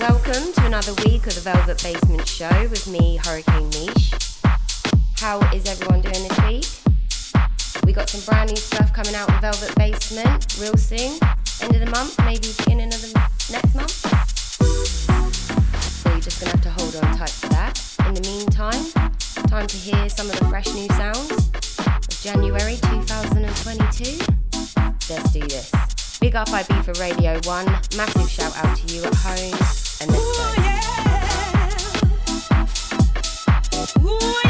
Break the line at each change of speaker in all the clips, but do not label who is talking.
Welcome to another week of the Velvet Basement Show with me, Hurricane Niche. How is everyone doing this week? We got some brand new stuff coming out with Velvet Basement real soon. End of the month, maybe beginning of the next month. So you're just gonna have to hold on tight for that. In the meantime, time to hear some of the fresh new sounds of January 2022. Let's do this. Big up IB for Radio 1. Massive shout out to you at home. And let's go.
It's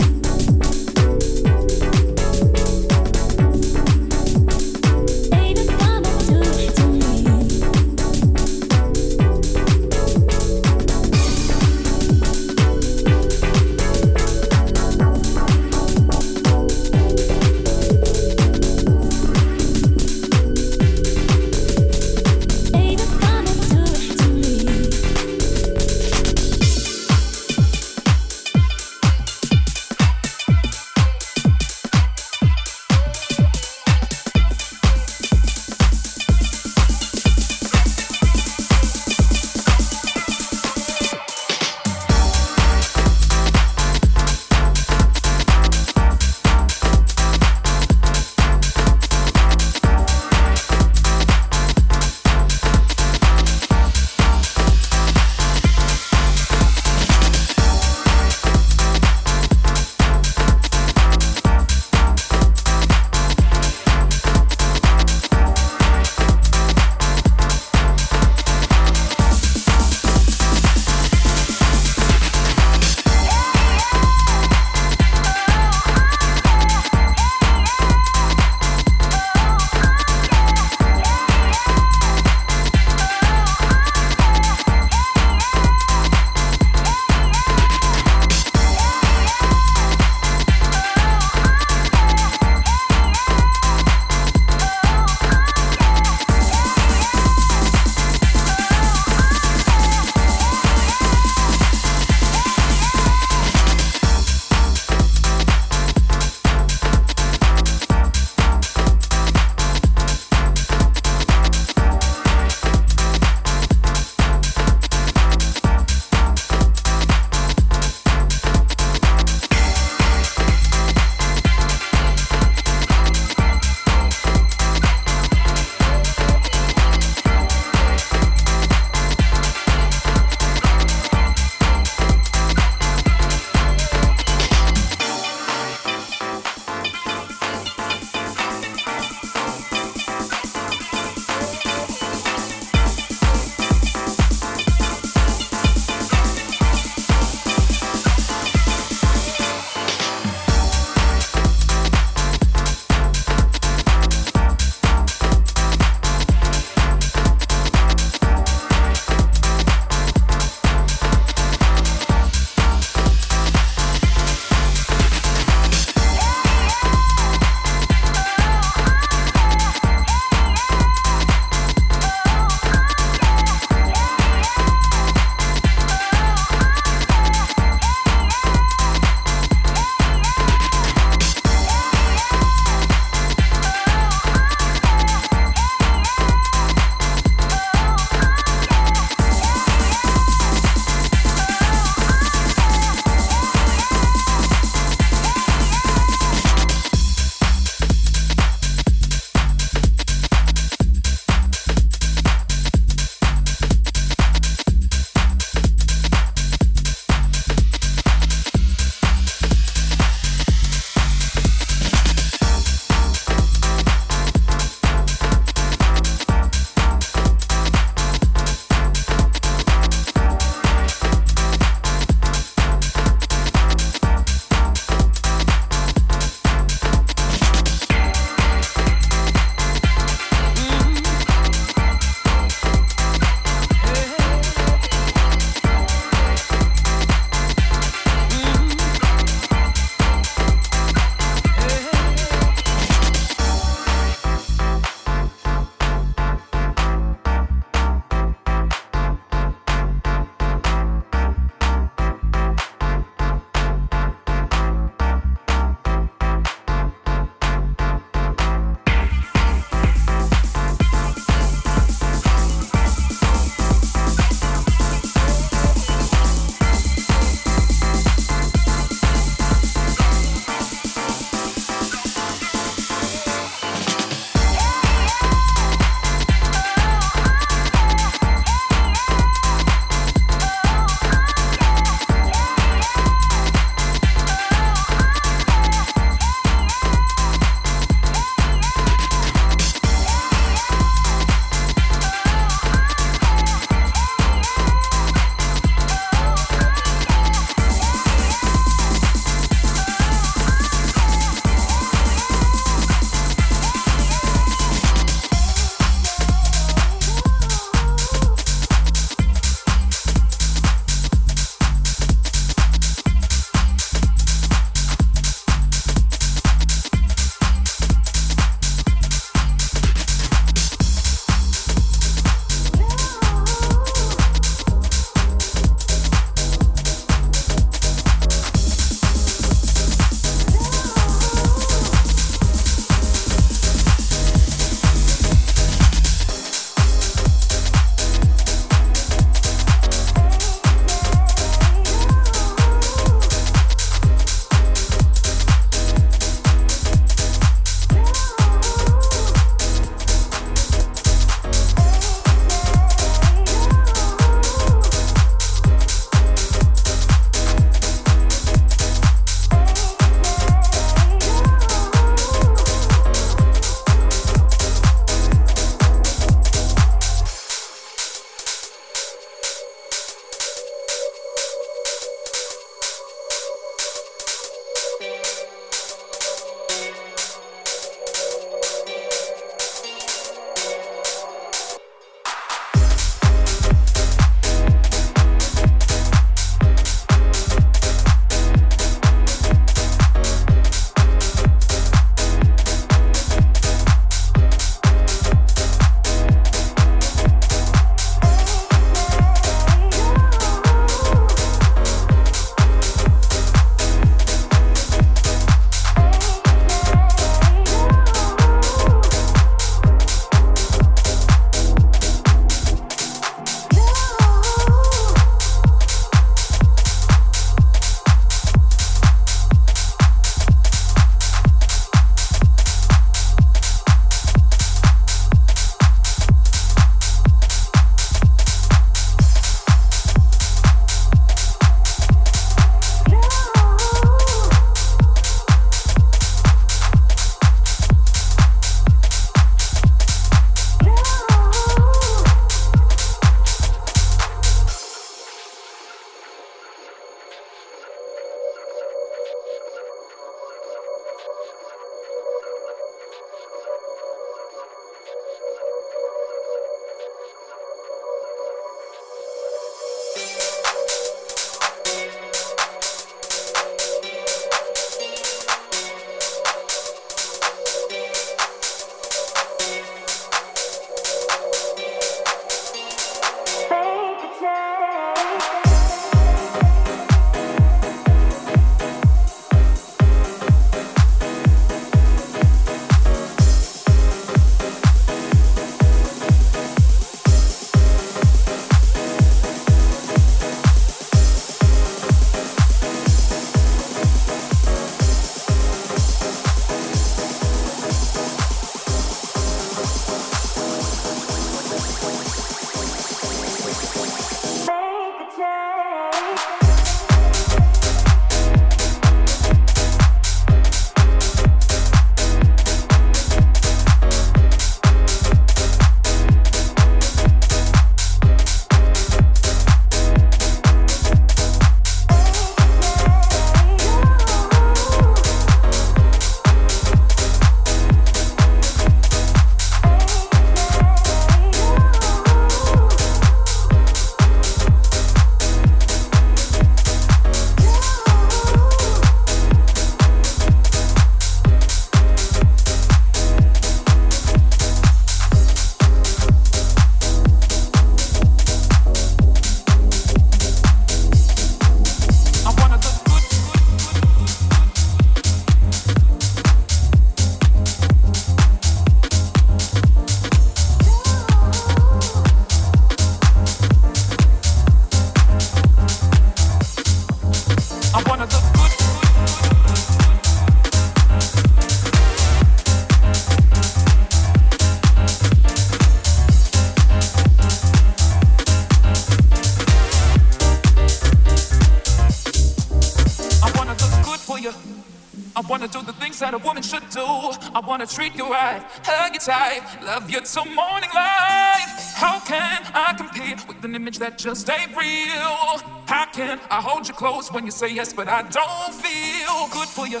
till morning light. How can I compete with an image that just ain't real? How can I hold you close when you say yes, but I don't feel good for you?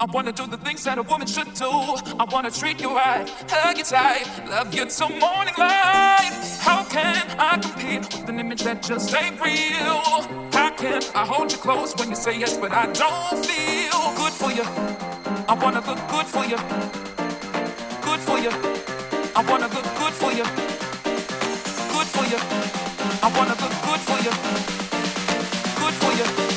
I wanna do the things that a woman should do. I wanna treat you right, hug you tight, love you till morning light. How can I compete with an image that just ain't real? How can I hold you close when you say yes, but I don't feel good for you? I wanna look good for you, good for you. I wanna look good for you, good for you. I wanna look good for you, good for you.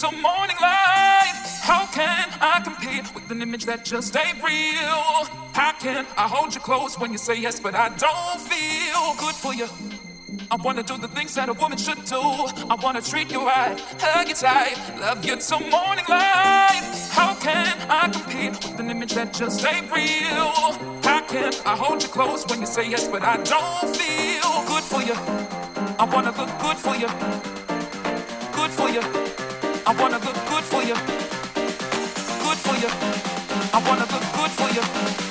Till morning light. How can I compete with an image that just ain't real? How can I hold you close when you say yes, but I don't feel good for you? I wanna do the things that a woman should do. I wanna treat you right, hug you tight, love you till morning light. How can I compete with an image that just ain't real? How can I hold you close when you say yes, but I don't feel good for you? I wanna look good for you, good for you. I wanna look good for you, good for you. I wanna look good for you,